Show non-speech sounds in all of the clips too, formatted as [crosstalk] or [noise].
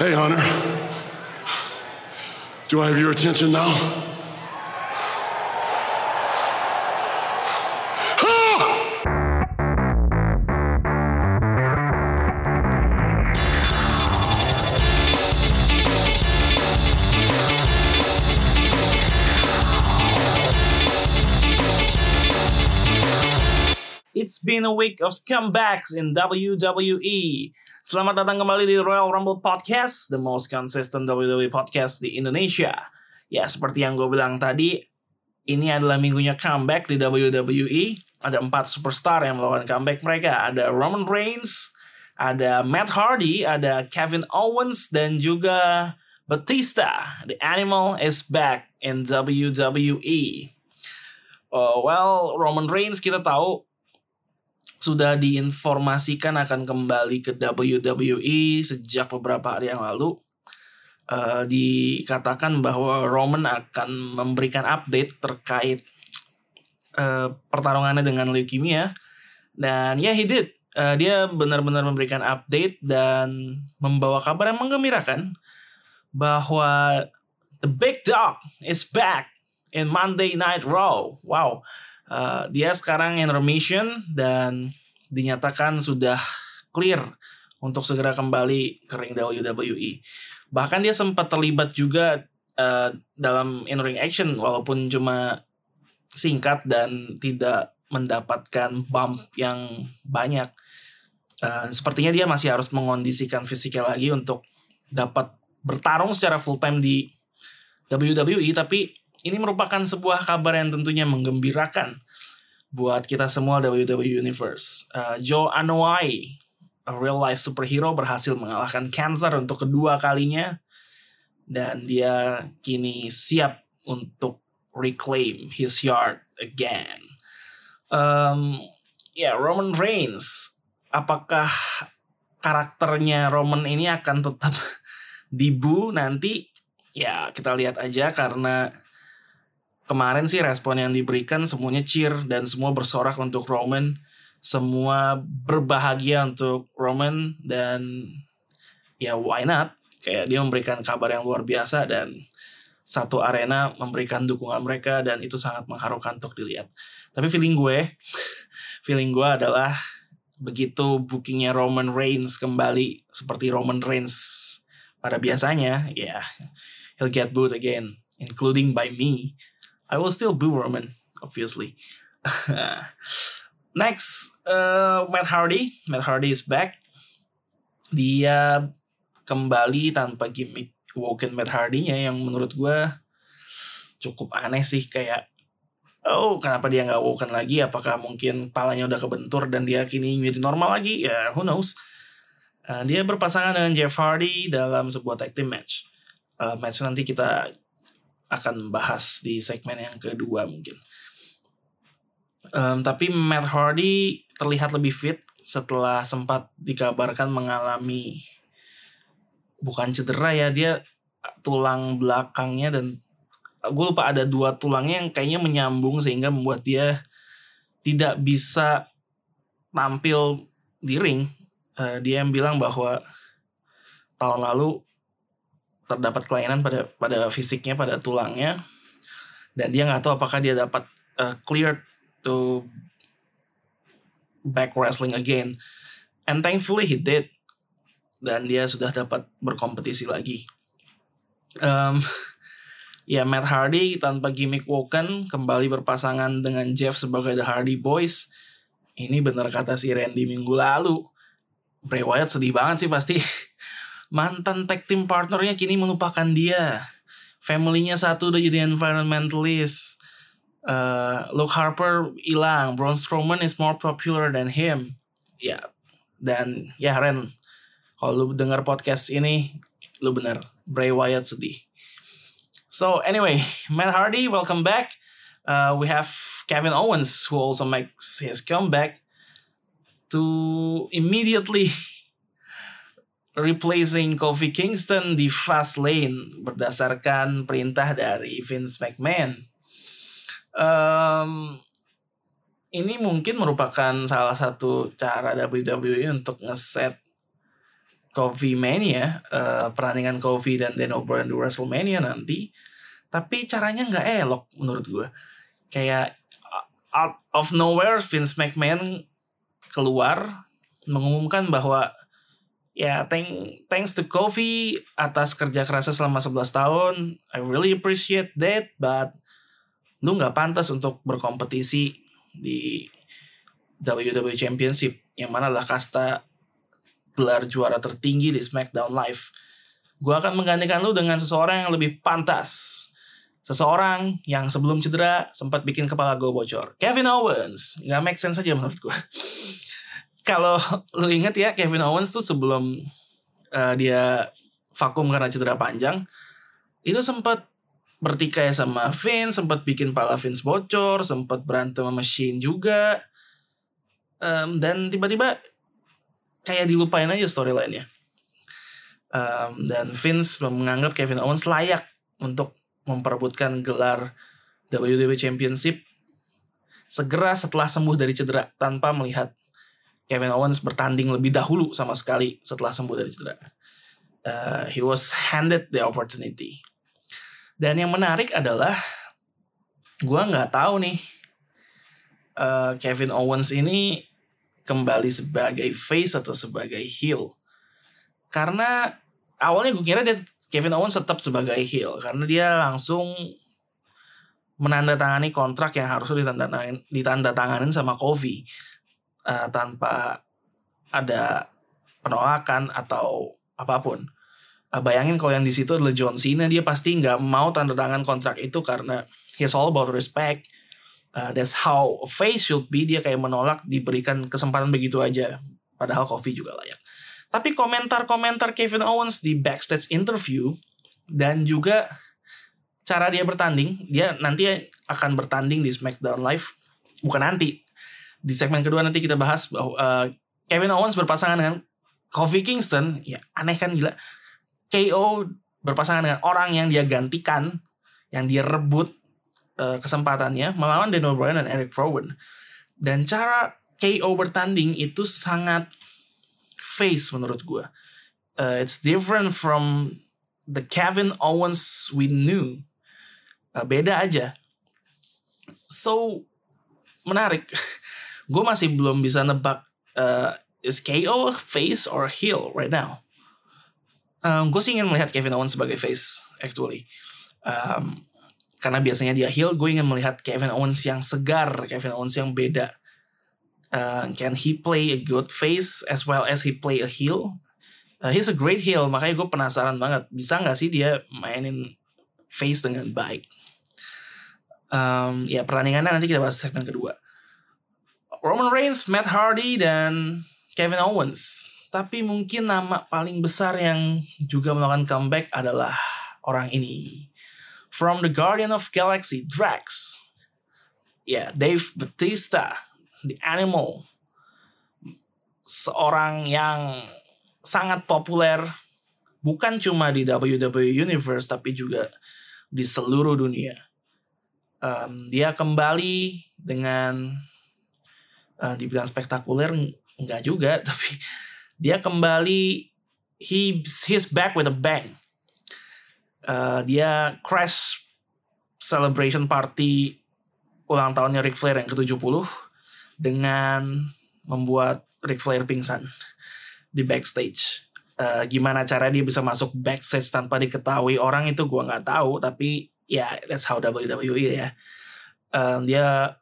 Hey, Hunter. Do I have your attention now? It's been a week of comebacks in WWE. Selamat datang kembali di Royal Rumble Podcast, the most consistent WWE podcast di Indonesia. Ya, seperti yang gue bilang tadi, ini adalah minggunya comeback di WWE. Ada empat superstar yang melakukan comeback mereka. Ada Roman Reigns, ada Matt Hardy, ada Kevin Owens, dan juga Batista. The Animal is back in WWE. Oh, well, Roman Reigns kita tahu sudah diinformasikan akan kembali ke WWE sejak beberapa hari yang lalu. Uh, dikatakan bahwa Roman akan memberikan update terkait uh, pertarungannya dengan leukemia dan ya yeah, he did. Uh, dia benar-benar memberikan update dan membawa kabar yang menggembirakan bahwa the big dog is back in Monday Night Raw. Wow. Uh, dia sekarang in remission dan dinyatakan sudah clear untuk segera kembali ke ring WWE. Bahkan dia sempat terlibat juga uh, dalam in-ring action walaupun cuma singkat dan tidak mendapatkan bump yang banyak. Uh, sepertinya dia masih harus mengondisikan fisiknya lagi untuk dapat bertarung secara full time di WWE tapi ini merupakan sebuah kabar yang tentunya menggembirakan buat kita semua WWE Universe. Uh, Joe Anoa'i, a real life superhero berhasil mengalahkan cancer untuk kedua kalinya dan dia kini siap untuk reclaim his yard again. Um, ya yeah, Roman Reigns, apakah karakternya Roman ini akan tetap [laughs] dibu nanti? Ya kita lihat aja karena kemarin sih respon yang diberikan semuanya cheer dan semua bersorak untuk Roman. Semua berbahagia untuk Roman dan ya why not? Kayak dia memberikan kabar yang luar biasa dan satu arena memberikan dukungan mereka dan itu sangat mengharukan untuk dilihat. Tapi feeling gue [laughs] feeling gue adalah begitu bookingnya Roman Reigns kembali seperti Roman Reigns pada biasanya ya yeah, he'll get booed again including by me I will still boo Roman, obviously. [laughs] Next, uh, Matt Hardy. Matt Hardy is back. Dia kembali tanpa gimmick Woken Matt Hardy-nya yang menurut gue cukup aneh sih kayak oh kenapa dia nggak woken lagi apakah mungkin palanya udah kebentur dan dia kini menjadi normal lagi ya who knows uh, dia berpasangan dengan Jeff Hardy dalam sebuah tag team match uh, match nanti kita akan bahas di segmen yang kedua mungkin. Um, tapi Matt Hardy terlihat lebih fit setelah sempat dikabarkan mengalami bukan cedera ya dia tulang belakangnya dan gue lupa ada dua tulangnya yang kayaknya menyambung sehingga membuat dia tidak bisa tampil di ring. Uh, dia yang bilang bahwa tahun lalu terdapat kelainan pada pada fisiknya pada tulangnya. Dan dia nggak tahu apakah dia dapat uh, clear to back wrestling again. And thankfully he did. Dan dia sudah dapat berkompetisi lagi. Um, [laughs] ya Matt Hardy tanpa gimmick Woken kembali berpasangan dengan Jeff sebagai The Hardy Boys. Ini benar kata si Randy minggu lalu. Bray Wyatt sedih banget sih pasti [laughs] mantan tag team partnernya kini melupakan dia. Familynya satu udah jadi environmentalist. Uh, Luke Harper hilang. Braun Strowman is more popular than him. Ya, dan ya Ren, kalau lu dengar podcast ini, lu bener. Bray Wyatt sedih. So anyway, Matt Hardy, welcome back. Uh, we have Kevin Owens who also makes his comeback to immediately [laughs] replacing Kofi Kingston di Fast Lane berdasarkan perintah dari Vince McMahon. Um, ini mungkin merupakan salah satu cara WWE untuk ngeset Kofi Mania, uh, pertandingan Kofi dan Daniel Bryan di WrestleMania nanti. Tapi caranya nggak elok menurut gue. Kayak out of nowhere Vince McMahon keluar mengumumkan bahwa ya thank, thanks to Kofi atas kerja kerasnya selama 11 tahun. I really appreciate that, but lu nggak pantas untuk berkompetisi di WWE Championship yang mana adalah kasta gelar juara tertinggi di SmackDown Live. Gue akan menggantikan lu dengan seseorang yang lebih pantas. Seseorang yang sebelum cedera sempat bikin kepala gue bocor. Kevin Owens. Gak make sense aja menurut gue. Kalau lu inget ya Kevin Owens tuh sebelum uh, dia vakum karena cedera panjang. Itu sempat bertikai sama Vince, sempat bikin pala Vince bocor, sempat berantem sama Shane juga. Um, dan tiba-tiba kayak dilupain aja storyline-nya. Um, dan Vince menganggap Kevin Owens layak untuk memperebutkan gelar WWE Championship segera setelah sembuh dari cedera tanpa melihat Kevin Owens bertanding lebih dahulu sama sekali setelah sembuh dari cedera. Uh, he was handed the opportunity. Dan yang menarik adalah gue nggak tahu nih uh, Kevin Owens ini kembali sebagai face atau sebagai heel. Karena awalnya gue kira dia Kevin Owens tetap sebagai heel karena dia langsung menandatangani kontrak yang harusnya ditandatangani sama Kofi uh, tanpa ada penolakan atau apa pun. Uh, bayangin kalau yang di situ adalah John Cena dia pasti nggak mau tanda tangan kontrak itu karena he's all about respect. Uh, that's how a face should be dia kayak menolak diberikan kesempatan begitu aja. Padahal Kofi juga layak. Tapi komentar-komentar Kevin Owens di backstage interview dan juga cara dia bertanding dia nanti akan bertanding di SmackDown Live bukan nanti di segmen kedua nanti kita bahas uh, Kevin Owens berpasangan dengan Kofi Kingston ya aneh kan gila KO berpasangan dengan orang yang dia gantikan yang dia rebut uh, kesempatannya melawan Daniel Bryan dan Eric Rowan. Dan cara KO bertanding itu sangat face menurut gue. Uh, it's different from the Kevin Owens we knew. Uh, beda aja. So menarik. [laughs] gue masih belum bisa nebak uh, is KO face or heel right now. Um, gue sih ingin melihat Kevin Owens sebagai face actually. Um, karena biasanya dia heel gue ingin melihat Kevin Owens yang segar Kevin Owens yang beda. Uh, can he play a good face as well as he play a heel? Uh, he's a great heel makanya gue penasaran banget. Bisa nggak sih dia mainin face dengan baik? Um, ya pertandingannya nanti kita bahas segmen kedua Roman Reigns, Matt Hardy dan Kevin Owens tapi mungkin nama paling besar yang juga melakukan comeback adalah orang ini From the Guardian of Galaxy, Drax. Ya, yeah, Dave Batista, The Animal. Seorang yang sangat populer bukan cuma di WWE Universe tapi juga di seluruh dunia. Um, dia kembali dengan uh, dibilang spektakuler enggak juga [laughs] tapi dia kembali he he's back with a bang uh, dia crash celebration party ulang tahunnya Ric Flair yang ke-70 dengan membuat Ric Flair pingsan di backstage. Uh, gimana cara dia bisa masuk backstage tanpa diketahui orang itu gue nggak tahu tapi ya yeah, that's how WWE ya. Uh, dia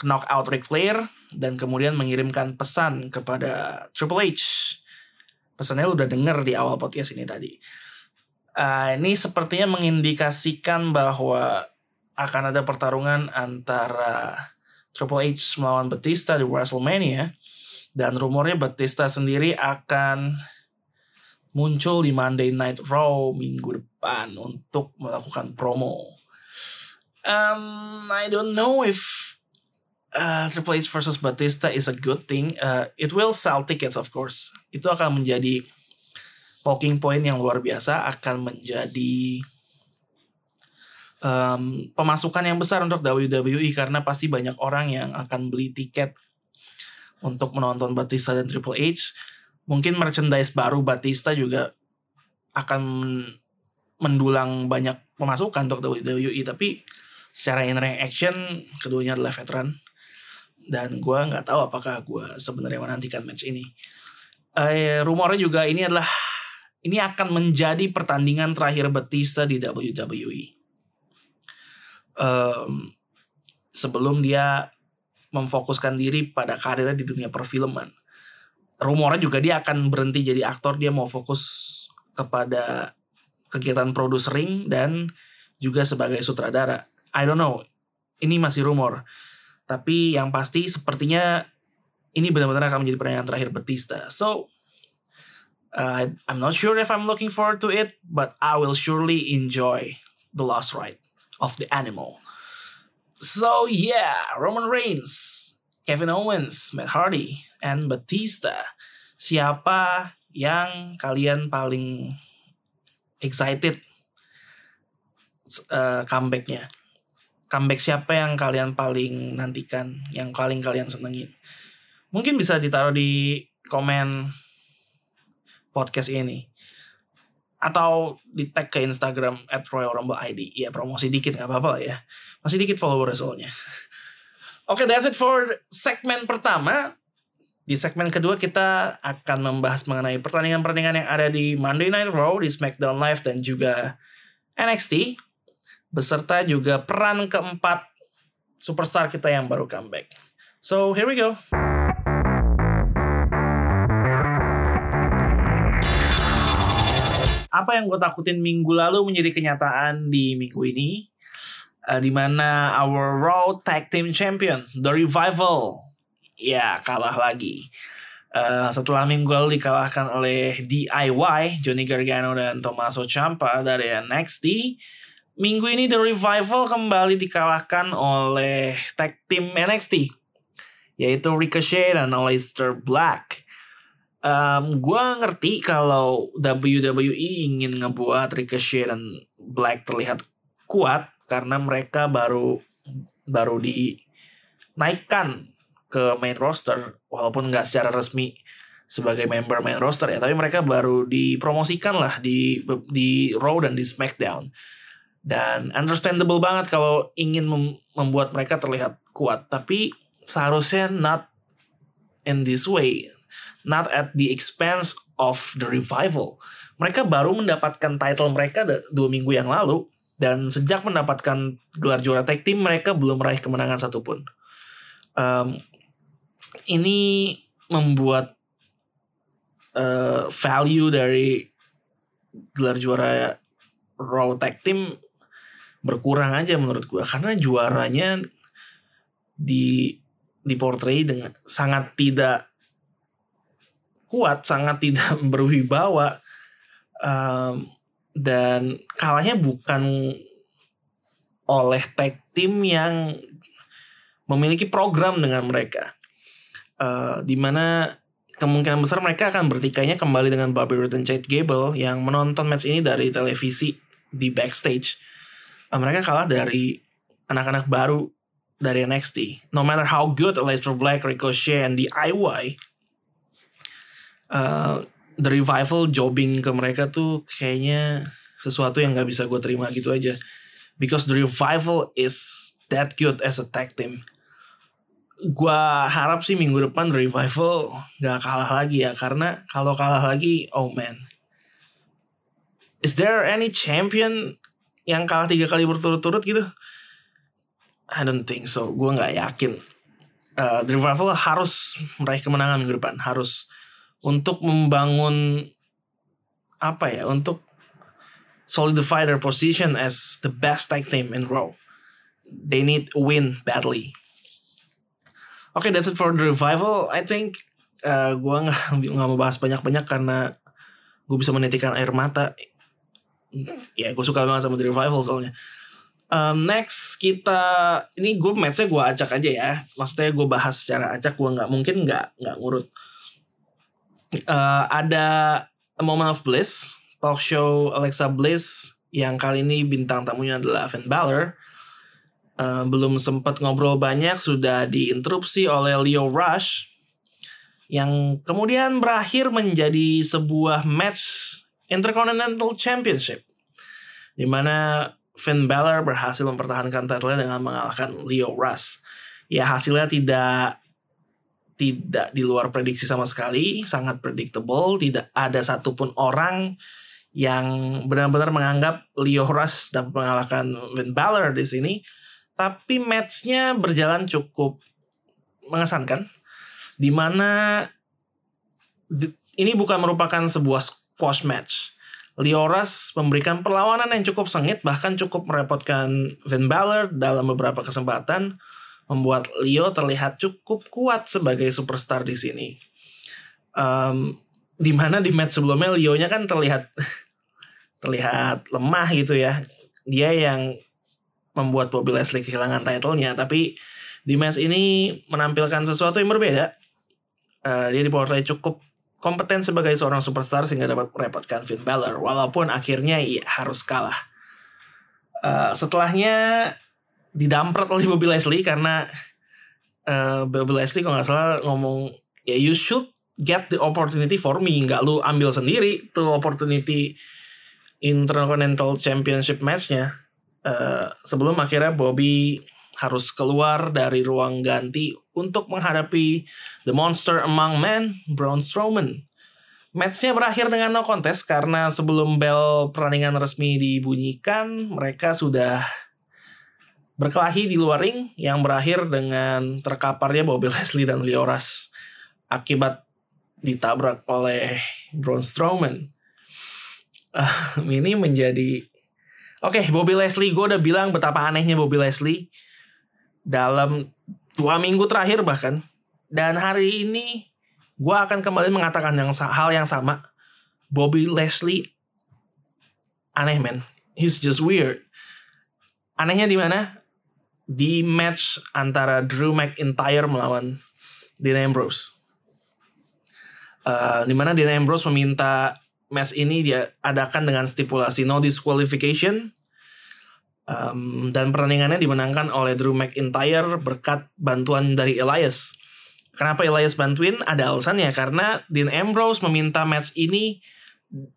knock out Ric Flair dan kemudian mengirimkan pesan kepada Triple H. Pesannya lu udah denger di awal podcast ini tadi Uh, ini sepertinya mengindikasikan bahwa akan ada pertarungan antara Triple H melawan Batista di WrestleMania dan rumornya Batista sendiri akan muncul di Monday Night Raw minggu depan untuk melakukan promo. Um, I don't know if uh, Triple H versus Batista is a good thing. Uh, it will sell tickets of course. Itu akan menjadi talking point yang luar biasa akan menjadi um, pemasukan yang besar untuk WWE karena pasti banyak orang yang akan beli tiket untuk menonton Batista dan Triple H. mungkin merchandise baru Batista juga akan mendulang banyak pemasukan untuk WWE tapi secara in ring action keduanya adalah veteran dan gue nggak tahu apakah gue sebenarnya menantikan match ini. Eh, rumornya juga ini adalah ini akan menjadi pertandingan terakhir Batista di WWE. Um, sebelum dia memfokuskan diri pada karirnya di dunia perfilman. Rumornya juga dia akan berhenti jadi aktor, dia mau fokus kepada kegiatan producering dan juga sebagai sutradara. I don't know. Ini masih rumor. Tapi yang pasti sepertinya ini benar-benar akan menjadi pertandingan terakhir Batista. So, uh, I'm not sure if I'm looking forward to it, but I will surely enjoy the last ride of the animal. So yeah, Roman Reigns, Kevin Owens, Matt Hardy, and Batista. Siapa yang kalian paling excited uh, comebacknya? Comeback siapa yang kalian paling nantikan, yang paling kalian senengin? Mungkin bisa ditaruh di komen podcast ini atau di tag ke Instagram at ID. Ya promosi dikit nggak apa-apa ya. Masih dikit follower soalnya. [laughs] Oke, okay, that's it for segmen pertama. Di segmen kedua kita akan membahas mengenai pertandingan-pertandingan yang ada di Monday Night Raw, di SmackDown Live dan juga NXT. Beserta juga peran keempat superstar kita yang baru comeback. So, here we go. apa yang gue takutin minggu lalu menjadi kenyataan di minggu ini uh, di mana our Raw Tag Team Champion The Revival ya kalah lagi uh, setelah minggu lalu dikalahkan oleh DIY Johnny Gargano dan Tommaso Ciampa dari NXT minggu ini The Revival kembali dikalahkan oleh tag team NXT yaitu Ricochet dan Aleister Black. Um, gue ngerti kalau WWE ingin ngebuat Ricochet dan Black terlihat kuat karena mereka baru baru dinaikkan ke main roster walaupun nggak secara resmi sebagai member main roster ya tapi mereka baru dipromosikan lah di di Raw dan di SmackDown dan understandable banget kalau ingin mem membuat mereka terlihat kuat tapi seharusnya not in this way not at the expense of the revival. Mereka baru mendapatkan title mereka dua minggu yang lalu dan sejak mendapatkan gelar juara tag team mereka belum meraih kemenangan satupun. Um, ini membuat uh, value dari gelar juara Raw Tag Team berkurang aja menurut gue karena juaranya di di portray dengan sangat tidak kuat, sangat tidak [laughs] berwibawa um, dan kalahnya bukan oleh tag team yang memiliki program dengan mereka, uh, di mana kemungkinan besar mereka akan bertikainya kembali dengan Bobby Roode dan Chad Gable yang menonton match ini dari televisi di backstage. Uh, mereka kalah dari anak-anak baru dari NXT. No matter how good Aleister Black, Ricochet, and DIY uh, the revival jobbing ke mereka tuh kayaknya sesuatu yang nggak bisa gue terima gitu aja. Because the revival is that good as a tag team. Gue harap sih minggu depan the revival gak kalah lagi ya karena kalau kalah lagi oh man. Is there any champion yang kalah tiga kali berturut-turut gitu I don't think so gue nggak yakin uh, the revival harus meraih kemenangan minggu depan harus untuk membangun apa ya untuk solidify their position as the best tag team in Raw. They need a win badly. Oke, okay, that's it for the revival. I think uh, gue nggak [laughs] nggak mau bahas banyak-banyak karena gue bisa menitikan air mata. Ya, gue suka banget sama the revival soalnya. Um, next kita ini gue matchnya gue acak aja ya. Maksudnya gue bahas secara acak. Gue nggak mungkin nggak nggak ngurut uh, ada A Moment of Bliss, talk show Alexa Bliss yang kali ini bintang tamunya adalah Finn Balor. Uh, belum sempat ngobrol banyak, sudah diinterupsi oleh Leo Rush. yang kemudian berakhir menjadi sebuah match Intercontinental Championship di mana Finn Balor berhasil mempertahankan title dengan mengalahkan Leo Rush. Ya hasilnya tidak tidak di luar prediksi sama sekali, sangat predictable, tidak ada satupun orang yang benar-benar menganggap Leo Rush dapat mengalahkan Finn Balor di sini. Tapi matchnya berjalan cukup mengesankan, di mana ini bukan merupakan sebuah squash match Lioras memberikan perlawanan yang cukup sengit bahkan cukup merepotkan Van Balor dalam beberapa kesempatan membuat Leo terlihat cukup kuat sebagai superstar di sini. Um, di mana di match sebelumnya Leo-nya kan terlihat [laughs] terlihat lemah gitu ya. Dia yang membuat Bobby Leslie kehilangan title-nya tapi di match ini menampilkan sesuatu yang berbeda. Uh, dia dipotret cukup kompeten sebagai seorang superstar sehingga dapat merepotkan Finn Balor walaupun akhirnya ia harus kalah. Uh, setelahnya didampret oleh Bobby Leslie karena uh, Bobby Leslie kalau nggak salah ngomong ya you should get the opportunity for me nggak lu ambil sendiri tuh opportunity Intercontinental Championship matchnya uh, sebelum akhirnya Bobby harus keluar dari ruang ganti untuk menghadapi The Monster Among Men, Braun Strowman. Matchnya berakhir dengan no contest karena sebelum bel pertandingan resmi dibunyikan, mereka sudah berkelahi di luar ring yang berakhir dengan terkaparnya Bobby [laughs] Leslie dan Lioras akibat ditabrak oleh Braun Strowman. Uh, ini menjadi Oke, okay, Bobby Leslie, gue udah bilang betapa anehnya Bobby Leslie dalam dua minggu terakhir bahkan. Dan hari ini gue akan kembali mengatakan yang hal yang sama. Bobby Leslie aneh men. He's just weird. Anehnya di mana? Di match antara Drew McIntyre melawan Dean Ambrose. Uh, di mana Dean Ambrose meminta match ini dia adakan dengan stipulasi no disqualification Um, dan pertandingannya dimenangkan oleh Drew McIntyre berkat bantuan dari Elias. Kenapa Elias bantuin? Ada alasannya karena Dean Ambrose meminta match ini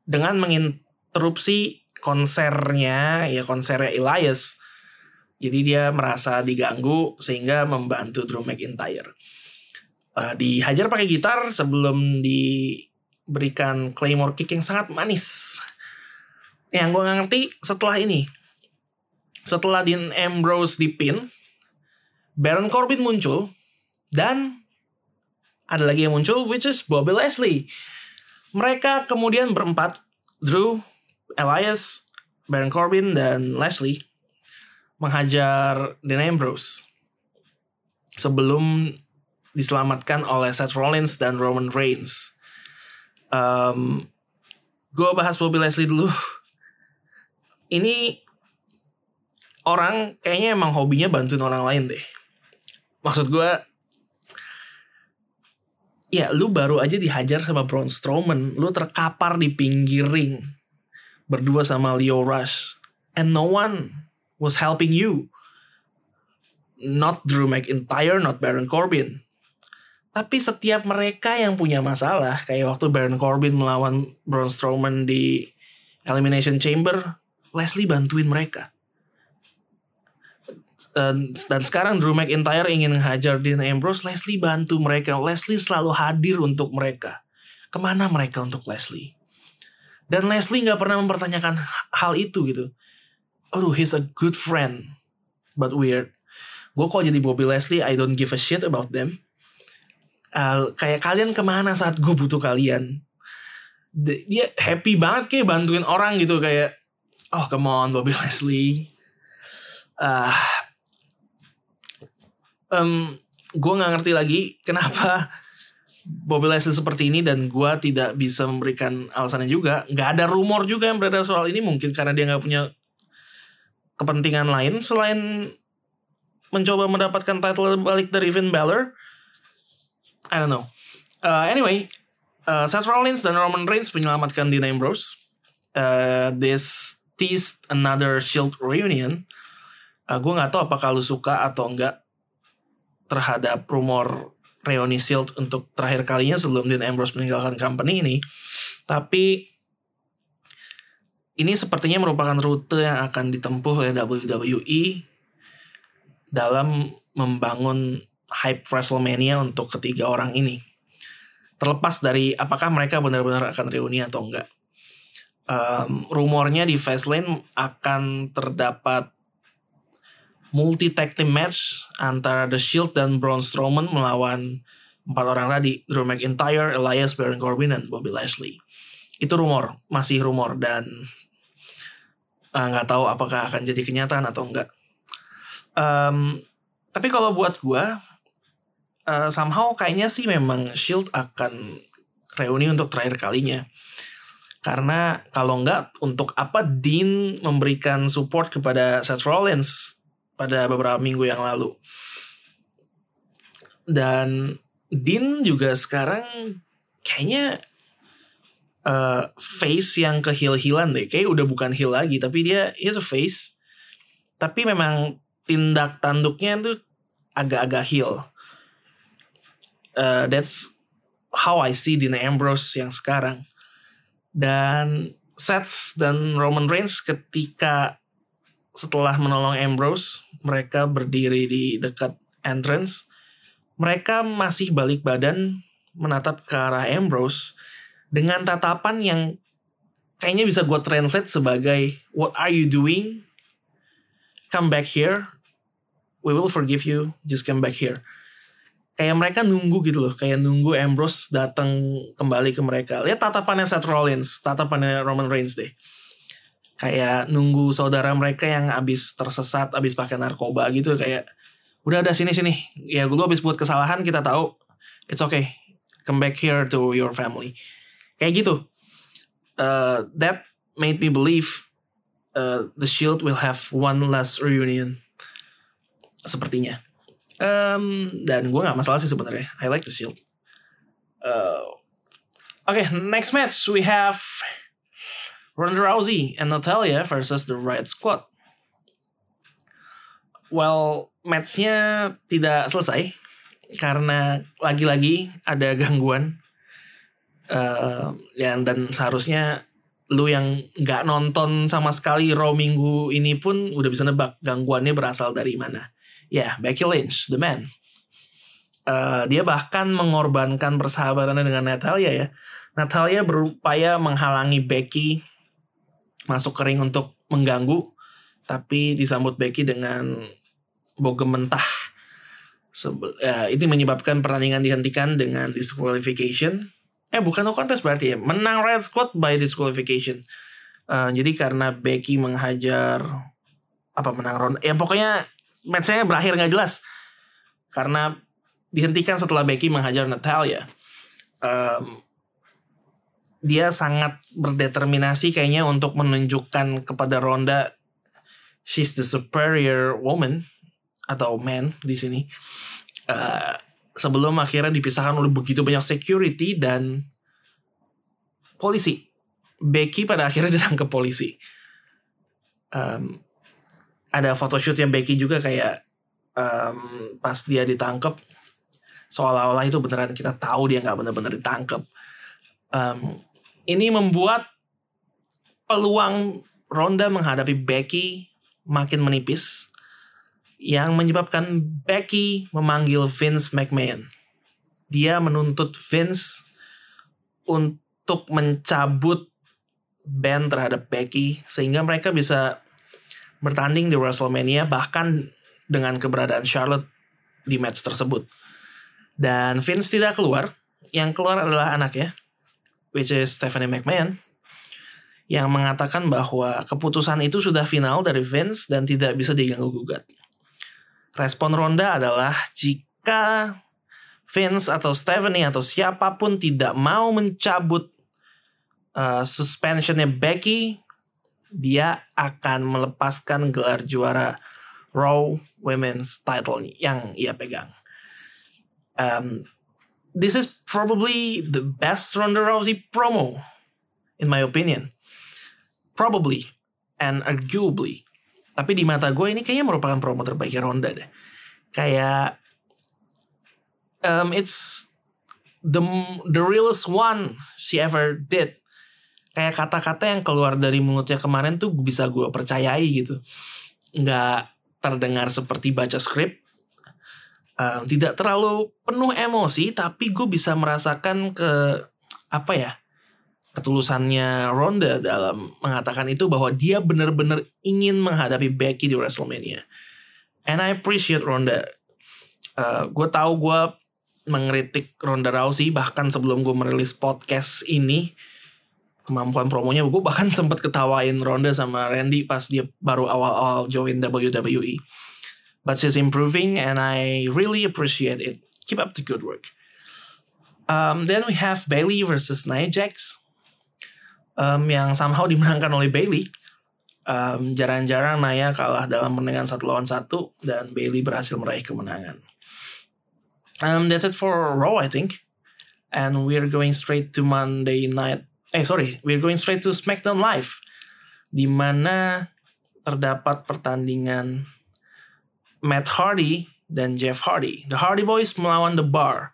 dengan menginterupsi konsernya ya konsernya Elias. Jadi dia merasa diganggu sehingga membantu Drew McIntyre. Uh, dihajar pakai gitar sebelum diberikan claymore kick yang sangat manis. Yang gue gak ngerti setelah ini setelah Dean Ambrose dipin, Baron Corbin muncul dan ada lagi yang muncul which is Bobby Leslie. Mereka kemudian berempat, Drew, Elias, Baron Corbin dan Leslie menghajar Dean Ambrose sebelum diselamatkan oleh Seth Rollins dan Roman Reigns. Um, gue bahas Bobby Leslie dulu. Ini orang kayaknya emang hobinya bantuin orang lain deh. Maksud gue, ya lu baru aja dihajar sama Braun Strowman, lu terkapar di pinggir ring berdua sama Leo Rush, and no one was helping you. Not Drew McIntyre, not Baron Corbin. Tapi setiap mereka yang punya masalah, kayak waktu Baron Corbin melawan Braun Strowman di Elimination Chamber, Leslie bantuin mereka dan sekarang Drew McIntyre ingin menghajar Dean Ambrose, Leslie bantu mereka. Leslie selalu hadir untuk mereka. Ke mana mereka untuk Leslie? Dan Leslie nggak pernah mempertanyakan hal itu gitu. Aduh, he's a good friend, but weird. Gue kok jadi Bobby Leslie, I don't give a shit about them. Uh, kayak kalian ke mana saat gue butuh kalian? Dia happy banget kayak bantuin orang gitu kayak, oh come on Bobby [laughs] Leslie. Uh, um, gue nggak ngerti lagi kenapa [laughs] Bobby Leslie seperti ini dan gue tidak bisa memberikan alasannya juga. Nggak ada rumor juga yang beredar soal ini mungkin karena dia nggak punya kepentingan lain selain mencoba mendapatkan title balik dari Finn Balor. I don't know. Uh, anyway, uh, Seth Rollins dan Roman Reigns menyelamatkan Dean Ambrose. Uh, this teased another Shield reunion. Uh, gue nggak tahu apakah lu suka atau enggak terhadap rumor reuni Shield untuk terakhir kalinya sebelum Dean Ambrose meninggalkan company ini. Tapi ini sepertinya merupakan rute yang akan ditempuh oleh WWE dalam membangun hype WrestleMania untuk ketiga orang ini. Terlepas dari apakah mereka benar-benar akan reuni atau enggak. Um, rumornya di Fastlane akan terdapat multi tag team match antara The Shield dan Braun Strowman melawan empat orang tadi, Drew McIntyre, Elias, Baron Corbin, dan Bobby Lashley. Itu rumor, masih rumor dan uh, nggak uh, tahu apakah akan jadi kenyataan atau enggak. Um, tapi kalau buat gue, uh, somehow kayaknya sih memang Shield akan reuni untuk terakhir kalinya. Karena kalau enggak, untuk apa Dean memberikan support kepada Seth Rollins pada beberapa minggu yang lalu. Dan Dean juga sekarang kayaknya uh, face yang ke heel-healan deh. Kayak udah bukan heel lagi, tapi dia is a face. Tapi memang tindak tanduknya tuh agak-agak heel. Uh, that's how I see Dean Ambrose yang sekarang. Dan Seth dan Roman Reigns ketika setelah menolong Ambrose, mereka berdiri di dekat entrance. Mereka masih balik badan menatap ke arah Ambrose dengan tatapan yang kayaknya bisa gue translate sebagai What are you doing? Come back here we will forgive you, just come back here. Kayak mereka nunggu gitu loh, kayak nunggu Ambrose datang kembali ke mereka. Lihat tatapannya Seth Rollins, tatapannya Roman Reigns deh. Kayak nunggu saudara mereka yang abis tersesat, abis pakai narkoba gitu, kayak udah ada sini sini. Ya gue abis buat kesalahan kita tahu, it's okay, come back here to your family. Kayak gitu. Uh, that made me believe uh, the Shield will have one last reunion sepertinya. Um, dan gue nggak masalah sih sebenarnya. I like the Shield. Uh, Oke, okay, next match we have Ronda Rousey and Natalia versus the Riot Squad. Well, matchnya tidak selesai karena lagi-lagi ada gangguan. Uh, yang dan seharusnya lu yang nggak nonton sama sekali Raw minggu ini pun udah bisa nebak gangguannya berasal dari mana ya yeah, Becky Lynch, the man. Uh, dia bahkan mengorbankan persahabatannya dengan Natalia ya. Natalia berupaya menghalangi Becky masuk ke ring untuk mengganggu, tapi disambut Becky dengan bogem mentah. Sebel, uh, ini menyebabkan pertandingan dihentikan dengan disqualification. Eh bukan no contest berarti ya, menang Red Squad by disqualification. Uh, jadi karena Becky menghajar apa menang Ron, ya pokoknya matchnya berakhir nggak jelas karena dihentikan setelah Becky menghajar Natalia. Um, dia sangat berdeterminasi kayaknya untuk menunjukkan kepada Ronda she's the superior woman atau man di sini. Uh, sebelum akhirnya dipisahkan oleh begitu banyak security dan polisi. Becky pada akhirnya [laughs] ditangkap polisi. Um, ada yang Becky juga kayak um, pas dia ditangkap seolah-olah itu beneran kita tahu dia nggak bener-bener ditangkap. Um, ini membuat peluang Ronda menghadapi Becky makin menipis yang menyebabkan Becky memanggil Vince McMahon. Dia menuntut Vince untuk mencabut band terhadap Becky sehingga mereka bisa bertanding di WrestleMania bahkan dengan keberadaan Charlotte di match tersebut. Dan Vince tidak keluar, yang keluar adalah anaknya, which is Stephanie McMahon, yang mengatakan bahwa keputusan itu sudah final dari Vince dan tidak bisa diganggu gugat. Respon Ronda adalah jika Vince atau Stephanie atau siapa pun tidak mau mencabut uh, suspensionnya Becky, dia akan melepaskan gelar juara Raw Women's Title yang ia pegang. Um, this is probably the best Ronda Rousey promo, in my opinion. Probably and arguably. Tapi di mata gue ini kayaknya merupakan promo terbaik Ronda deh. Kayak um, it's the the realest one she ever did kayak kata-kata yang keluar dari mulutnya kemarin tuh bisa gue percayai gitu nggak terdengar seperti baca skrip um, tidak terlalu penuh emosi tapi gue bisa merasakan ke apa ya ketulusannya Ronda dalam mengatakan itu bahwa dia benar-benar ingin menghadapi Becky di WrestleMania. And I appreciate Ronda. Uh, gue tahu gue mengkritik Ronda Rousey bahkan sebelum gue merilis podcast ini kemampuan promonya gue bahkan [laughs] sempat ketawain Ronda sama Randy pas dia baru awal-awal join WWE but she's improving and I really appreciate it. Keep up the good work. Um, then we have Bailey versus Nia Jax um, yang somehow [laughs] dimenangkan oleh Bailey. Um, jarang-jarang Nia kalah dalam pertandingan satu lawan satu dan Bailey berhasil meraih kemenangan. Um, that's it for Raw I think. And we're going straight to Monday night eh sorry, we're going straight to SmackDown Live, di mana terdapat pertandingan Matt Hardy dan Jeff Hardy. The Hardy Boys melawan The Bar.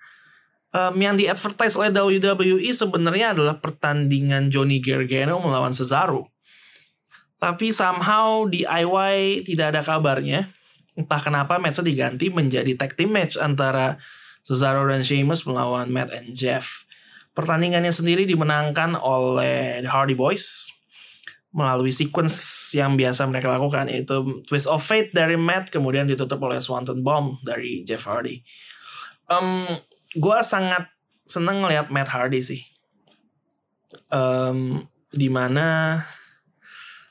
Um, yang diadvertise oleh WWE sebenarnya adalah pertandingan Johnny Gargano melawan Cesaro. Tapi somehow di IY tidak ada kabarnya. Entah kenapa matchnya diganti menjadi tag team match antara Cesaro dan Sheamus melawan Matt and Jeff. Pertandingannya sendiri dimenangkan oleh The Hardy Boys melalui sequence yang biasa mereka lakukan yaitu Twist of Fate dari Matt kemudian ditutup oleh Swanton Bomb dari Jeff Hardy. Um, gue sangat seneng ngeliat Matt Hardy sih. Um, di mana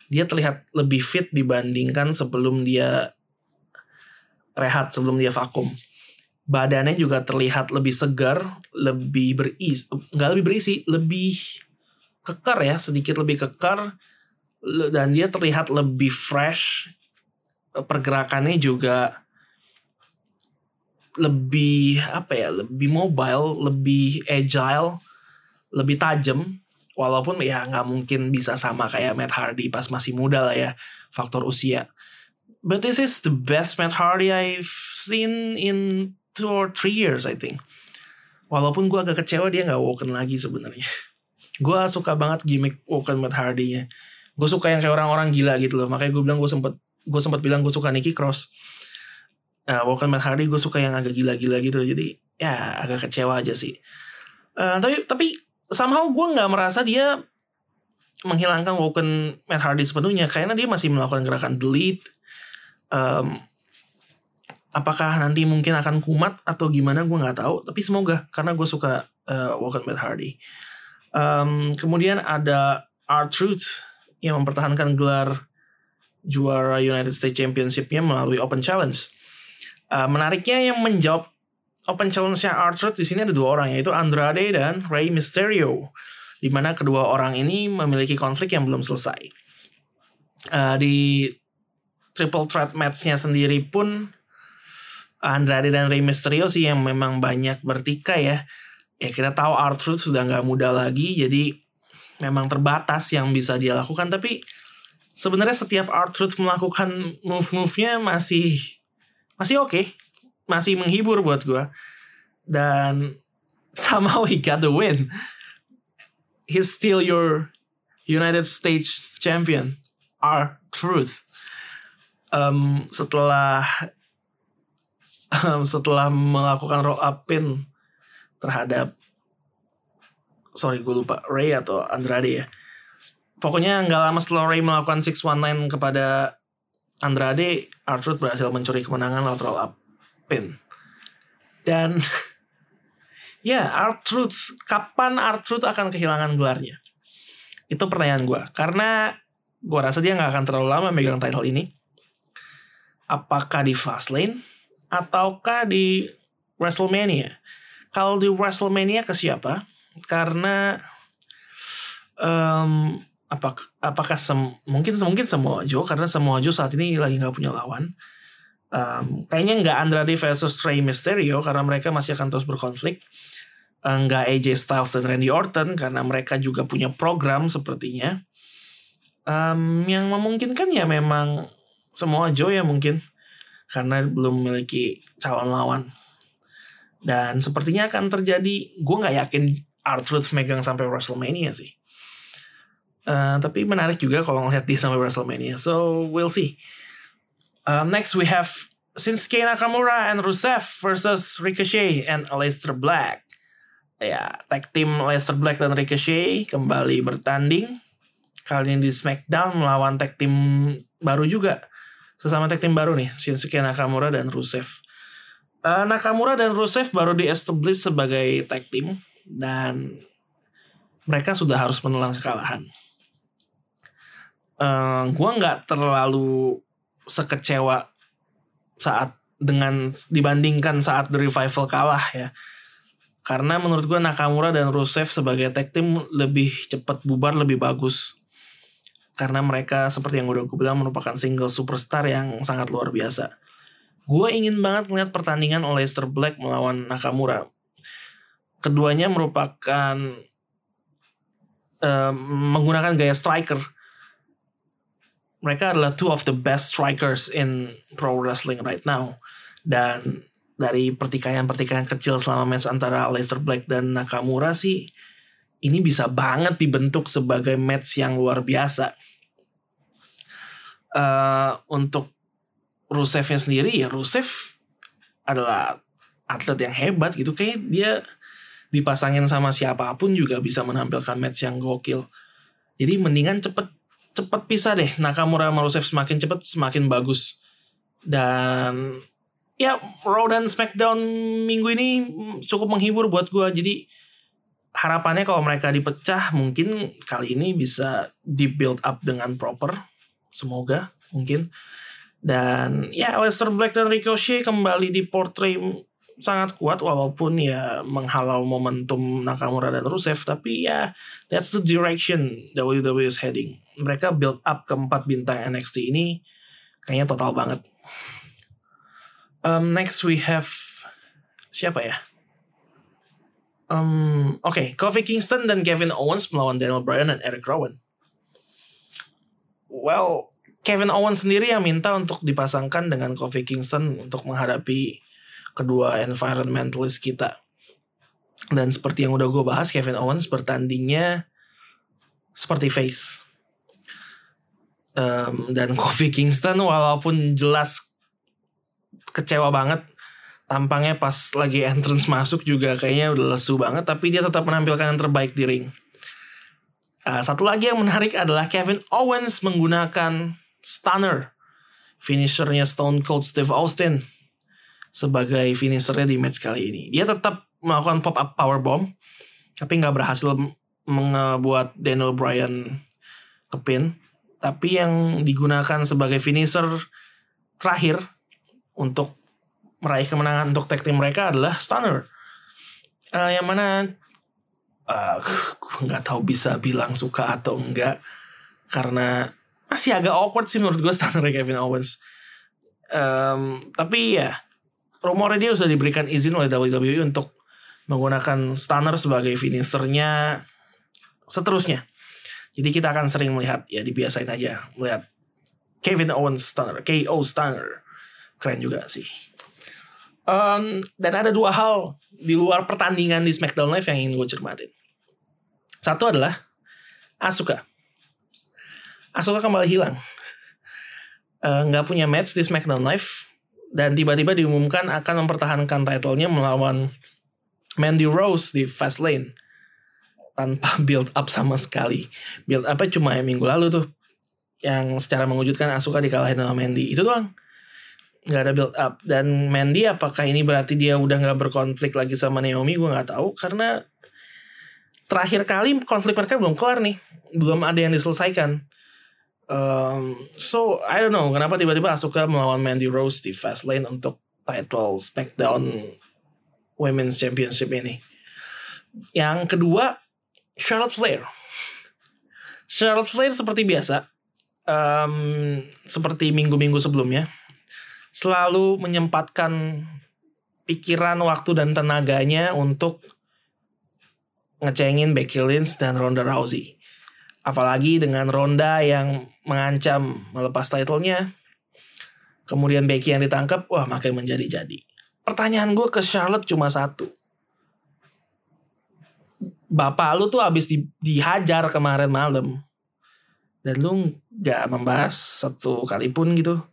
dia terlihat lebih fit dibandingkan sebelum dia rehat sebelum dia vakum badannya juga terlihat lebih segar, lebih berisi, nggak lebih berisi, lebih kekar ya, sedikit lebih kekar dan dia terlihat lebih fresh. Pergerakannya juga lebih apa ya, lebih mobile, lebih agile, lebih tajam. Walaupun ya nggak mungkin bisa sama kayak Matt Hardy pas masih muda lah ya, faktor usia. But this is the best Matt Hardy I've seen in two or three years I think. Walaupun gue agak kecewa dia nggak Woken lagi sebenarnya. [laughs] gue suka banget gimmick Woken Matt Hardy-nya. Gue suka yang kayak orang-orang gila gitu loh. Makanya gue bilang gue sempet gue sempat bilang gue suka Nikki Cross. Nah, Woken Matt Hardy gue suka yang agak gila-gila gitu. Jadi ya agak kecewa aja sih. Uh, tapi tapi somehow gue nggak merasa dia menghilangkan Woken Matt Hardy sepenuhnya karena dia masih melakukan gerakan delete um, apakah nanti mungkin akan kumat atau gimana gue nggak tahu tapi semoga karena gue suka uh, Walker Matt Hardy um, kemudian ada R Truth yang mempertahankan gelar juara United States Championship-nya melalui Open Challenge uh, menariknya yang menjawab Open Challenge-nya R Truth di sini ada dua orang yaitu Andrade dan Rey Mysterio di mana kedua orang ini memiliki konflik yang belum selesai uh, di triple threat match-nya sendiri pun Andrade dan Rey Mysterio sih yang memang banyak bertikai ya. Ya kita tahu Arthur sudah nggak muda lagi, jadi memang terbatas yang bisa dia lakukan. Tapi sebenarnya setiap Arthur melakukan move-move-nya masih masih oke, okay. masih menghibur buat gue. Dan [laughs] somehow he got the win. He's still your United States champion, R Truth. Um, setelah setelah melakukan roll up pin terhadap sorry gue lupa. Ray atau Andrade ya. Pokoknya nggak lama setelah Ray melakukan 619 kepada Andrade Arthur berhasil mencuri kemenangan roll up pin. Dan [laughs] ya Arthur kapan Arthur akan kehilangan gelarnya? Itu pertanyaan gue karena gue rasa dia nggak akan terlalu lama megang title ini. Apakah di Fastlane ataukah di WrestleMania? Kalau di WrestleMania ke siapa? Karena um, apa, apakah sem, mungkin mungkin semua Jo karena semua Jo saat ini lagi nggak punya lawan. Um, kayaknya nggak Andrade versus Rey Mysterio karena mereka masih akan terus berkonflik. Nggak AJ Styles dan Randy Orton karena mereka juga punya program sepertinya. Um, yang memungkinkan ya memang semua Jo ya mungkin karena belum memiliki calon lawan. Dan sepertinya akan terjadi, gue nggak yakin R-Truth megang sampai WrestleMania sih. Uh, tapi menarik juga kalau ngeliat dia sampai WrestleMania. So we'll see. Uh, next we have Shinsuke Nakamura and Rusev versus Ricochet and Aleister Black. Ya, tag team Aleister Black dan Ricochet kembali bertanding. Kali ini di SmackDown melawan tag team baru juga. Sesama tag team baru nih, Shinsuke Nakamura dan Rusev. Uh, Nakamura dan Rusev baru di-establish sebagai tag team dan mereka sudah harus menelan kekalahan. Uh, gua nggak terlalu sekecewa saat dengan dibandingkan saat The Revival kalah ya. Karena menurut gue Nakamura dan Rusev sebagai tag team lebih cepat bubar lebih bagus. Karena mereka seperti yang udah gue bilang merupakan single superstar yang sangat luar biasa. Gue ingin banget melihat pertandingan Leicester Black melawan Nakamura. Keduanya merupakan uh, menggunakan gaya striker mereka adalah two of the best strikers in pro wrestling right now. Dan dari pertikaian-pertikaian kecil selama match antara Aleister Black dan Nakamura sih, ini bisa banget dibentuk sebagai match yang luar biasa. Uh, untuk Rusevnya sendiri ya Rusev adalah atlet yang hebat gitu kayak dia dipasangin sama siapa pun juga bisa menampilkan match yang gokil. Jadi mendingan cepet cepat pisah deh. Nakamura sama Rusev semakin cepat semakin bagus. Dan ya Raw dan SmackDown minggu ini cukup menghibur buat gue jadi harapannya kalau mereka dipecah mungkin kali ini bisa di build up dengan proper. Semoga mungkin. Dan ya Aleister Black dan Ricochet kembali di portray sangat kuat walaupun ya menghalau momentum Nakamura dan Rusev tapi ya that's the direction WWE is heading. Mereka build up keempat bintang NXT ini kayaknya total banget. Um, next we have siapa ya? Um, oke okay. Kofi Kingston dan Kevin Owens melawan Daniel Bryan dan Eric Rowan. Well Kevin Owens sendiri yang minta untuk dipasangkan dengan Kofi Kingston untuk menghadapi kedua environmentalist kita. Dan seperti yang udah gue bahas, Kevin Owens bertandingnya seperti face. Um, dan [laughs] Kofi Kingston walaupun jelas kecewa banget tampangnya pas lagi entrance masuk juga kayaknya udah lesu banget tapi dia tetap menampilkan yang terbaik di ring. Uh, satu lagi yang menarik adalah Kevin Owens menggunakan stunner finishernya Stone Cold Steve Austin sebagai finishernya di match kali ini. Dia tetap melakukan pop up power bomb, tapi nggak berhasil membuat Daniel Bryan kepin. Tapi yang digunakan sebagai finisher terakhir untuk meraih kemenangan untuk tag team mereka adalah stunner. Uh, yang mana uh, gue nggak tahu bisa bilang suka atau enggak karena masih agak awkward sih menurut gue stunner Kevin Owens. Um, tapi ya rumornya dia sudah diberikan izin oleh WWE untuk menggunakan stunner sebagai finishernya seterusnya. Jadi kita akan sering melihat ya dibiasain aja melihat Kevin Owens stunner, KO stunner. Keren juga sih. Um, dan ada dua hal di luar pertandingan di SmackDown Live yang ingin gue cermatin. Satu adalah Asuka. Asuka kembali hilang. Eh, nggak uh, punya match di SmackDown Live dan tiba-tiba diumumkan akan mempertahankan titlenya melawan Mandy Rose di Fastlane tanpa [laughs] build up sama sekali. Build up cuma yang minggu lalu tuh yang secara mengejutkan Asuka dikalahin sama Mandy. Itu doang. Gak ada build up. Dan Mandy apakah ini berarti dia udah gak berkonflik lagi sama Naomi? Gue gak tahu. Karena terakhir kali konflik mereka belum kelar nih. Belum ada yang diselesaikan. Um, so I don't know kenapa tiba-tiba Asuka melawan Mandy Rose di Fastlane untuk title SmackDown Women's Championship ini. Yang kedua Charlotte Flair. Charlotte Flair seperti biasa, um, seperti minggu-minggu sebelumnya, selalu menyempatkan pikiran, waktu dan tenaganya untuk ngecengin Becky Lynch dan Ronda Rousey. Apalagi dengan Ronda yang mengancam melepas titlenya. Kemudian Becky yang ditangkap, wah makin menjadi-jadi. pertanyaan gue ke Charlotte cuma satu. Bapak lu tuh abis di, dihajar kemarin malam. Dan lu gak membahas satu kali pun gitu.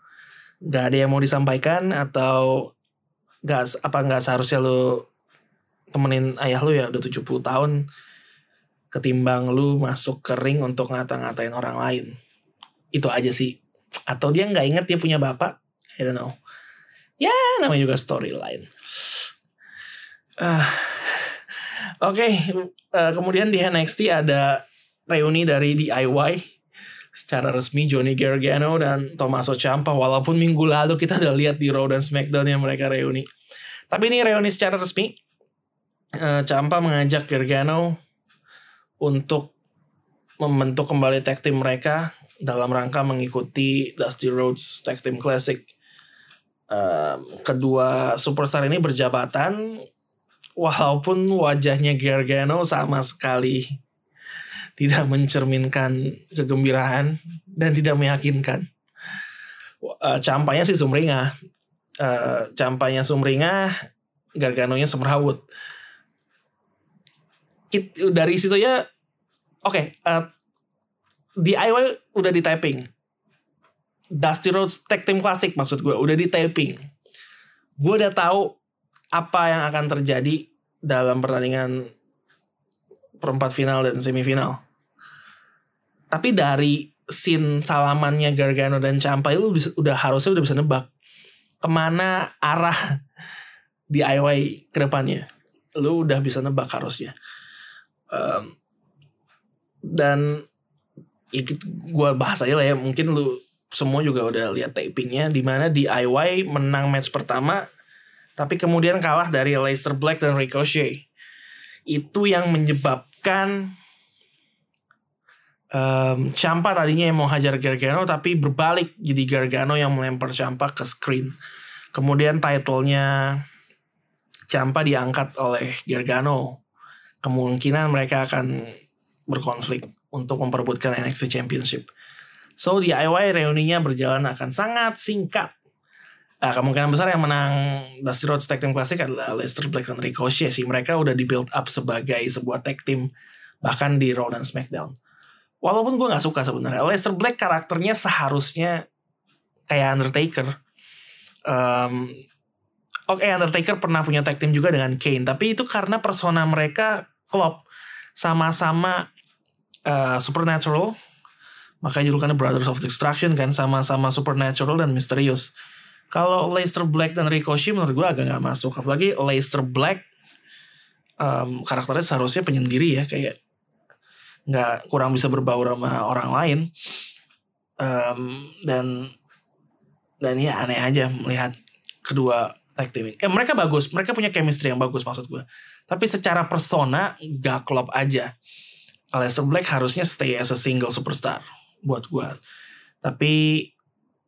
Gak ada yang mau disampaikan atau gak, apa gak seharusnya lu temenin ayah lu ya udah 70 tahun ketimbang lu masuk ke ring untuk ngata-ngatain orang lain. Itu aja sih. Atau dia nggak inget dia punya bapak. I don't know. Ya namanya juga storyline. Uh, [laughs] Oke, okay, uh, eh, kemudian di NXT ada reuni dari DIY secara resmi Johnny Gargano dan Tommaso Ciampa walaupun minggu lalu kita udah lihat di Raw dan SmackDown yang mereka reuni. Tapi ini reuni secara resmi. Uh, Ciampa mengajak Gargano untuk membentuk kembali tag team mereka dalam rangka mengikuti Dusty Rhodes Tag Team Classic. Um, kedua superstar ini berjabatan walaupun wajahnya Gargano sama sekali tidak mencerminkan kegembiraan dan tidak meyakinkan. Uh, campanya sih sumringah. Uh, campanya sumringah, Garganonya semrawut dari situ ya oke okay, uh, eh, DIY udah di typing. Dusty Rhodes Tag Team Classic maksud gue udah di typing. Gue udah tahu apa yang akan terjadi dalam pertandingan perempat final dan semifinal. Tapi dari scene salamannya Gargano dan Ciampa itu udah harusnya udah bisa nebak ke mana arah [laughs] DIY ke depannya. Lu udah bisa nebak harusnya um, dan ya gue bahas aja lah ya mungkin lu semua juga udah lihat tapingnya di mana DIY menang match pertama tapi kemudian kalah dari Leicester Black dan Ricochet. Itu yang menyebabkan um, Champa tadinya yang mau hajar Gargano tapi berbalik jadi Gargano yang melempar Champa ke screen. Kemudian titlenya Champa diangkat oleh Gargano kemungkinan mereka akan berkonflik untuk memperebutkan NXT Championship. So DIY reuninya berjalan akan sangat singkat. Nah, kemungkinan besar yang menang Dusty Rhodes Tag Team Classic adalah Leicester Black dan Ricochet sih. Mereka udah di build up sebagai sebuah tag team bahkan di Raw dan SmackDown. Walaupun gue nggak suka sebenarnya. Leicester Black karakternya seharusnya kayak Undertaker. Um, Oke, okay, Undertaker pernah punya tag team juga dengan Kane, tapi itu karena persona mereka klop sama-sama uh, supernatural makanya julukannya Brothers of Destruction kan sama-sama supernatural dan misterius. Kalau Leicester Black dan Ricochet menurut gue agak nggak masuk apalagi Leicester Black um, karakternya seharusnya penyendiri ya kayak nggak kurang bisa berbaur sama orang lain. Um, dan dan ya aneh aja melihat kedua tag team ini. Eh mereka bagus, mereka punya chemistry yang bagus maksud gue. Tapi secara persona gak klop aja. Aleister Black harusnya stay as a single superstar buat gue. Tapi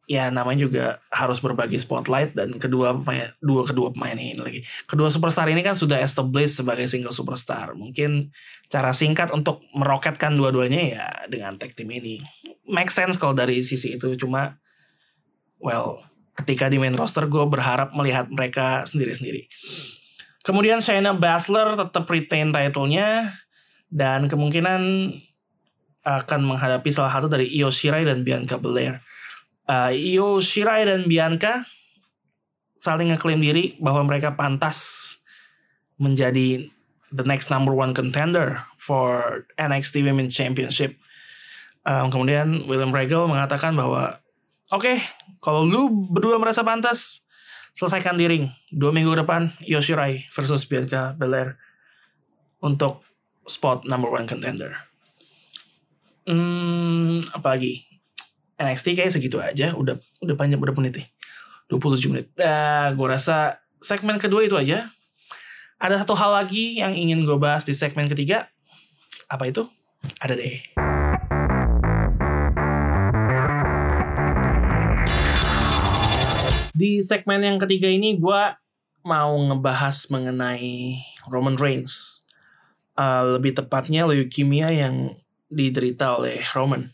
ya namanya juga harus berbagi spotlight dan kedua pemain dua kedua pemain ini lagi kedua superstar ini kan sudah established sebagai single superstar mungkin cara singkat untuk meroketkan dua-duanya ya dengan tag team ini make sense kalau dari sisi itu cuma well ketika di main roster gue berharap melihat mereka sendiri-sendiri. Kemudian Shayna Baszler tetap retain title-nya dan kemungkinan akan menghadapi salah satu dari Io Shirai dan Bianca Belair. Uh, Io Shirai dan Bianca saling ngeklaim diri bahwa mereka pantas menjadi the next number one contender for NXT Women's Championship. Um, kemudian William Regal mengatakan bahwa Oke, okay, kalau lu berdua merasa pantas, selesaikan di ring. Dua minggu depan, Yoshirai versus Bianca Belair untuk spot number one contender. Hmm, apa lagi? NXT kayak segitu aja, udah udah panjang udah menit nih. 27 menit. Nah, gue rasa segmen kedua itu aja. Ada satu hal lagi yang ingin gue bahas di segmen ketiga. Apa itu? Ada deh. Di segmen yang ketiga ini gue mau ngebahas mengenai Roman Reigns. Uh, lebih tepatnya leukemia yang diderita oleh Roman.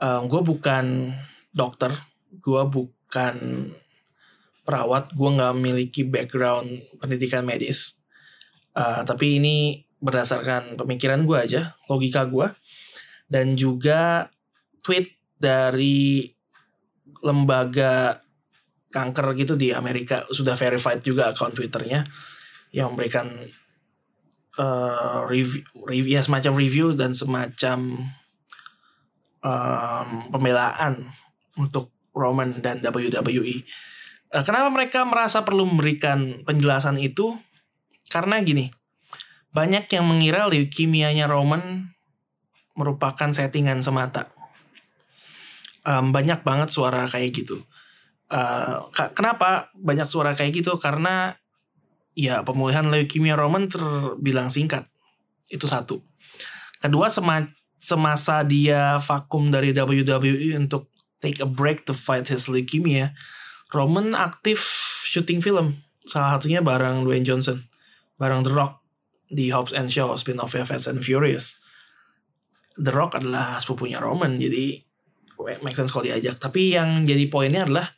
Uh, gue bukan dokter, gue bukan perawat, gue nggak memiliki background pendidikan medis. Uh, tapi ini berdasarkan pemikiran gue aja, logika gue, dan juga tweet dari lembaga kanker gitu di Amerika sudah verified juga akun Twitternya yang memberikan uh, review, review ya semacam review dan semacam um, pembelaan untuk Roman dan WWE. Uh, kenapa mereka merasa perlu memberikan penjelasan itu? Karena gini, banyak yang mengira leukemianya Roman merupakan settingan semata. Um, banyak banget suara kayak gitu. Uh, kenapa banyak suara kayak gitu? Karena ya pemulihan leukemia Roman terbilang singkat. Itu satu. Kedua, sema semasa dia vakum dari WWE untuk take a break to fight his leukemia, Roman aktif syuting film. Salah satunya bareng Dwayne Johnson, bareng The Rock di Hobbs and Shaw spin-off Fast and Furious. The Rock adalah sepupunya Roman, jadi make sense kalau diajak. Tapi yang jadi poinnya adalah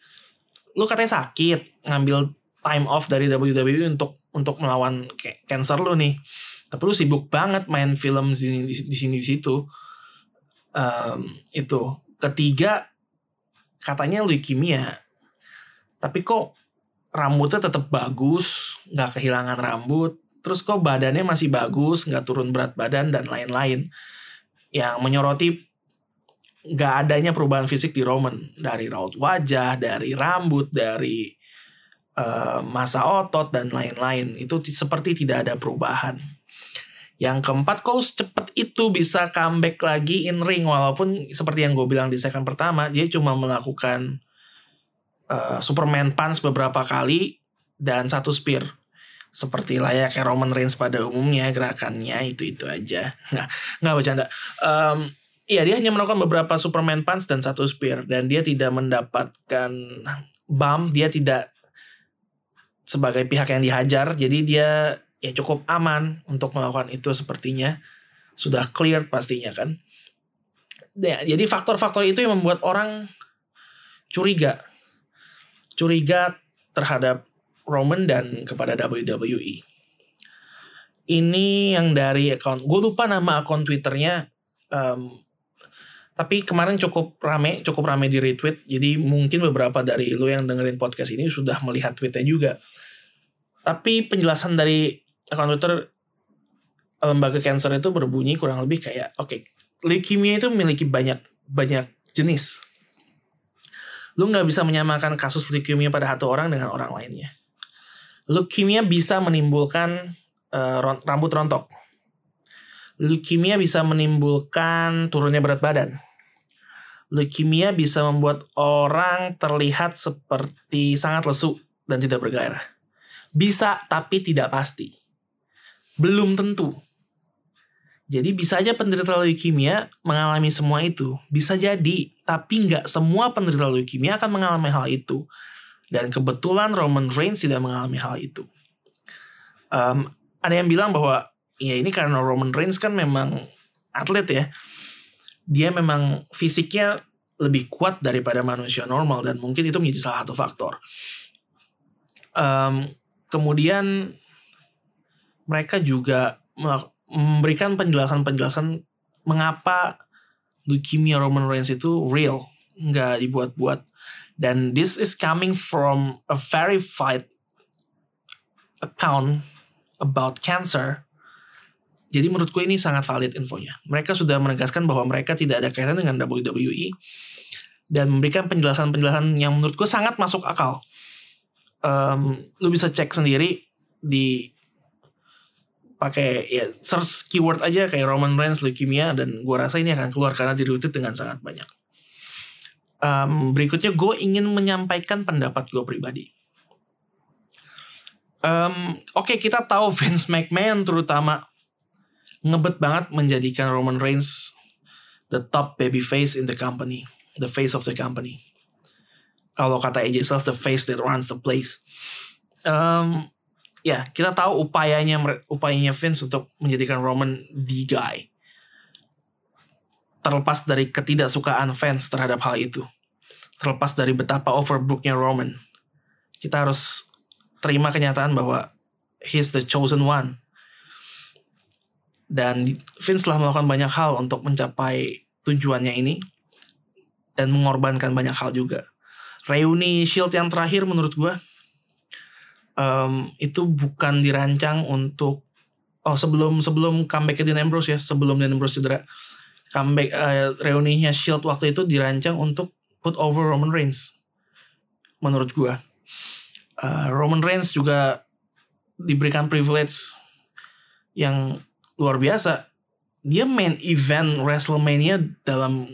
lu katanya sakit, ngambil time off dari WWE untuk untuk melawan cancer lu nih. Tapi lu sibuk banget main film di sini di, sini di situ. Um, itu. Ketiga katanya leukemia tapi kok rambutnya tetap bagus nggak kehilangan rambut terus kok badannya masih bagus nggak turun berat badan dan lain-lain yang menyoroti nggak adanya perubahan fisik di Roman dari raut wajah dari rambut dari uh, masa otot dan lain-lain itu seperti tidak ada perubahan yang keempat, kok cepet itu bisa comeback lagi in ring walaupun seperti yang gue bilang di segmen pertama, dia cuma melakukan uh, Superman punch beberapa kali dan satu spear. Seperti layaknya Roman Reigns pada umumnya gerakannya itu itu aja. Nggak nggak bercanda. Um, Iya dia hanya melakukan beberapa Superman punch dan satu spear. Dan dia tidak mendapatkan bump, dia tidak sebagai pihak yang dihajar, jadi dia ya cukup aman untuk melakukan itu sepertinya. Sudah clear pastinya kan? Ya, jadi faktor-faktor itu yang membuat orang curiga. Curiga terhadap Roman dan kepada WWE ini yang dari akun gue lupa nama akun twitternya um, tapi kemarin cukup rame cukup rame di retweet. Jadi mungkin beberapa dari lo yang dengerin podcast ini sudah melihat tweetnya juga. Tapi penjelasan dari akun Twitter lembaga cancer itu berbunyi kurang lebih kayak oke okay, leukemia itu memiliki banyak banyak jenis. Lu nggak bisa menyamakan kasus leukemia pada satu orang dengan orang lainnya. Leukemia bisa menimbulkan uh, rambut rontok. Leukemia bisa menimbulkan turunnya berat badan leukemia bisa membuat orang terlihat seperti sangat lesu dan tidak bergairah bisa tapi tidak pasti belum tentu. Jadi bisa aja penderita leukemia mengalami semua itu. Bisa jadi, tapi nggak semua penderita leukemia akan mengalami hal itu. Dan kebetulan Roman Reigns tidak mengalami hal itu. Um, ada yang bilang bahwa ya ini karena Roman Reigns kan memang atlet ya. Dia memang fisiknya lebih kuat daripada manusia normal dan mungkin itu menjadi salah satu faktor. Um, kemudian mereka juga memberikan penjelasan-penjelasan mengapa leukemia Roman Reigns itu real, nggak dibuat-buat. Dan this is coming from a verified account about cancer. Jadi menurutku ini sangat valid infonya. Mereka sudah menegaskan bahwa mereka tidak ada kaitan dengan WWE dan memberikan penjelasan-penjelasan yang menurutku sangat masuk akal. Um, lu bisa cek sendiri di pakai ya search keyword aja kayak Roman Reigns leukemia dan gue rasa ini akan keluar karena di retweet dengan sangat banyak. Um, berikutnya gue ingin menyampaikan pendapat gue pribadi. Um, Oke okay, kita tahu Vince McMahon terutama ngebet banget menjadikan Roman Reigns the top baby face in the company, the face of the company. Kalau kata AJ Styles, the face that runs the place. Um, ya kita tahu upayanya upayanya Vince untuk menjadikan Roman the guy. Terlepas dari ketidaksukaan fans terhadap hal itu. Terlepas dari betapa overbooknya Roman. kita harus terima kenyataan bahwa he's the chosen one. Dan Vince telah melakukan banyak hal untuk mencapai tujuannya ini dan mengorbankan banyak hal juga. Reuni Shield yang terakhir menurut gue um, itu bukan dirancang untuk oh sebelum sebelum comeback Dean Ambrose ya sebelum Dean Ambrose cedera comeback uh, reuninya Shield waktu itu dirancang untuk put over Roman Reigns menurut gue uh, Roman Reigns juga diberikan privilege yang luar biasa. Dia main event WrestleMania dalam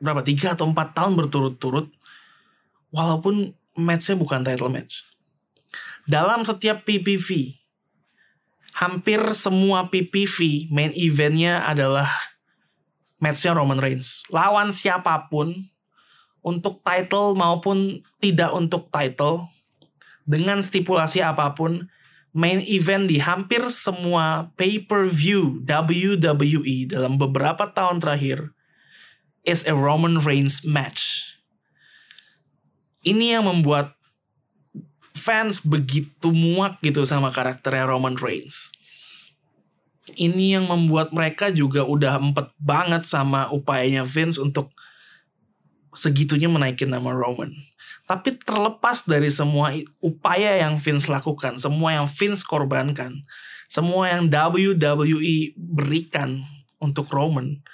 berapa tiga atau empat tahun berturut-turut, walaupun matchnya bukan title match. Dalam setiap PPV, hampir semua PPV main eventnya adalah matchnya Roman Reigns. Lawan siapa pun, untuk title maupun tidak untuk title, dengan stipulasi apa pun, main event di hampir semua pay-per-view WWE dalam beberapa tahun terakhir is a Roman Reigns match. Ini yang membuat fans begitu muak gitu sama karakternya Roman Reigns. Ini yang membuat mereka juga udah empet banget sama upayanya Vince untuk segitunya menaikin nama Roman. Tapi terlepas dari semua upaya yang Vince lakukan, semua yang Vince korbankan, semua yang WWE berikan untuk Roman,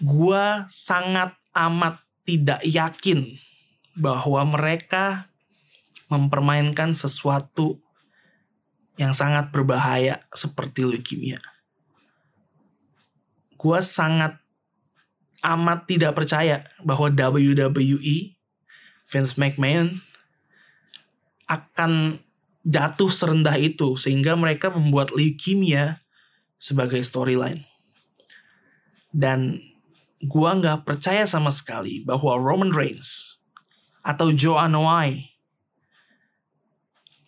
gue sangat amat tidak yakin bahwa mereka mempermainkan sesuatu yang sangat berbahaya seperti leukemia. Gue sangat amat tidak percaya bahwa WWE Vince McMahon akan jatuh serendah itu sehingga mereka membuat leukemia sebagai storyline. Dan gua nggak percaya sama sekali bahwa Roman Reigns atau Joe Anoa'i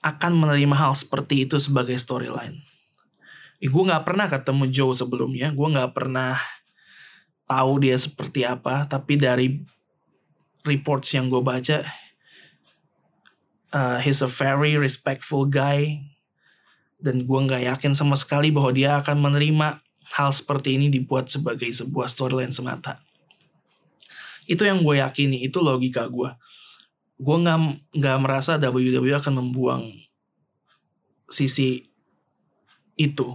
akan menerima hal seperti itu sebagai storyline. Eh, gue nggak pernah ketemu Joe sebelumnya, gue nggak pernah tahu dia seperti apa, tapi dari reports yang gue baca uh, he's a very respectful guy dan gue nggak yakin sama sekali bahwa dia akan menerima hal seperti ini dibuat sebagai sebuah storyline semata. Itu yang gue yakini itu logika gue gue nggak nggak merasa WWE akan membuang sisi itu.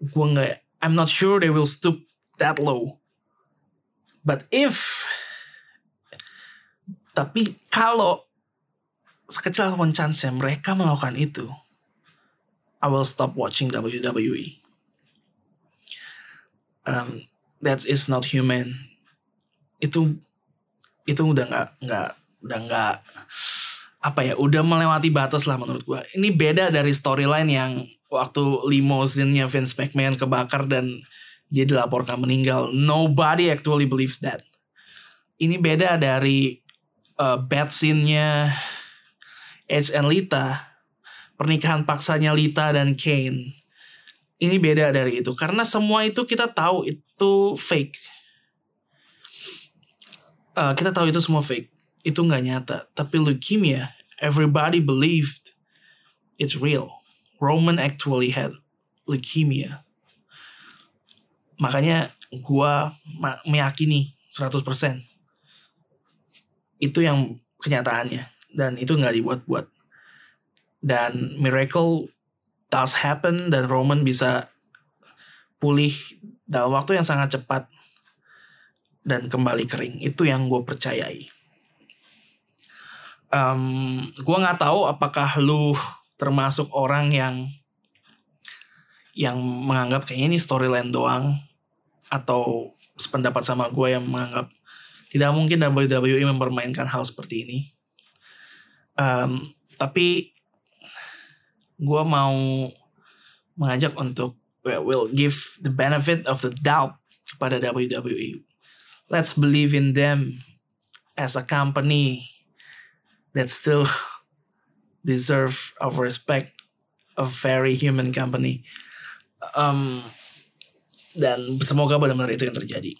Gue nggak I'm not sure they will stoop that low. But if tapi kalau sekecil apa pun chance mereka melakukan itu, I will stop watching WWE. Um, that is not human. Itu itu udah nggak nggak udah nggak apa ya udah melewati batas lah menurut gua. Ini beda dari storyline yang waktu limousine-nya Vince McMahon kebakar dan dia dilaporkan meninggal. Nobody actually believes that. Ini beda dari uh, bad scene-nya Edge and Lita, pernikahan paksanya Lita dan Kane. Ini beda dari itu karena semua itu kita tahu itu fake. Uh, kita tahu itu semua fake. Itu nggak nyata. Tapi leukemia, everybody believed it's real. Roman actually had leukemia. Makanya gue meyakini 100% itu yang kenyataannya. Dan itu nggak dibuat-buat. Dan miracle does happen dan Roman bisa pulih dalam waktu yang sangat cepat dan kembali kering. Itu yang gue percayai. Um, gue nggak tahu apakah lu termasuk orang yang yang menganggap kayaknya ini storyline doang atau sependapat sama gue yang menganggap tidak mungkin WWE mempermainkan hal seperti ini. Um, tapi gue mau mengajak untuk will give the benefit of the doubt kepada WWE. Let's believe in them as a company that still deserve of respect, a very human company. Um, dan semoga benar-benar itu yang terjadi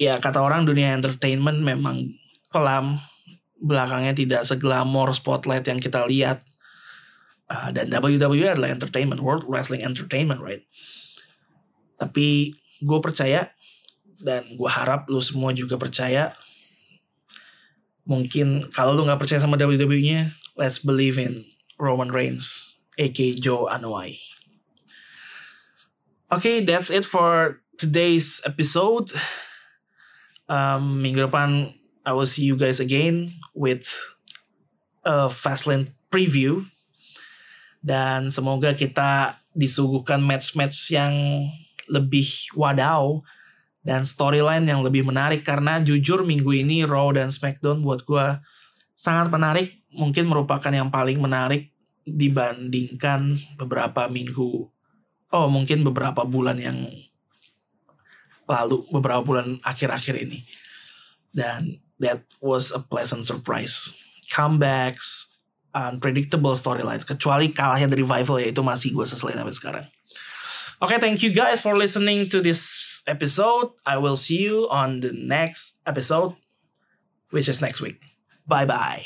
ya kata orang dunia entertainment memang kelam belakangnya tidak seglamor spotlight yang kita lihat. Uh, dan WWE adalah entertainment, World Wrestling Entertainment, right? Tapi gue percaya dan gue harap lu semua juga percaya. Mungkin kalau lu nggak percaya sama WWE-nya, let's believe in Roman Reigns, aka Joe Anoa'i. Okay, that's it for today's episode. Um, minggu depan I will see you guys again with a Fastlane preview. Dan semoga kita disuguhkan match-match yang lebih wadaw dan storyline yang lebih menarik. Karena jujur minggu ini Raw dan SmackDown buat gue sangat menarik. Mungkin merupakan yang paling menarik dibandingkan beberapa minggu oh mungkin beberapa bulan yang lalu beberapa bulan akhir-akhir ini dan that was a pleasant surprise comebacks unpredictable storyline kecuali kalahnya dari revival ya itu masih gue seselin sampai sekarang Oke, okay, thank you guys for listening to this episode. I will see you on the next episode, which is next week. Bye bye.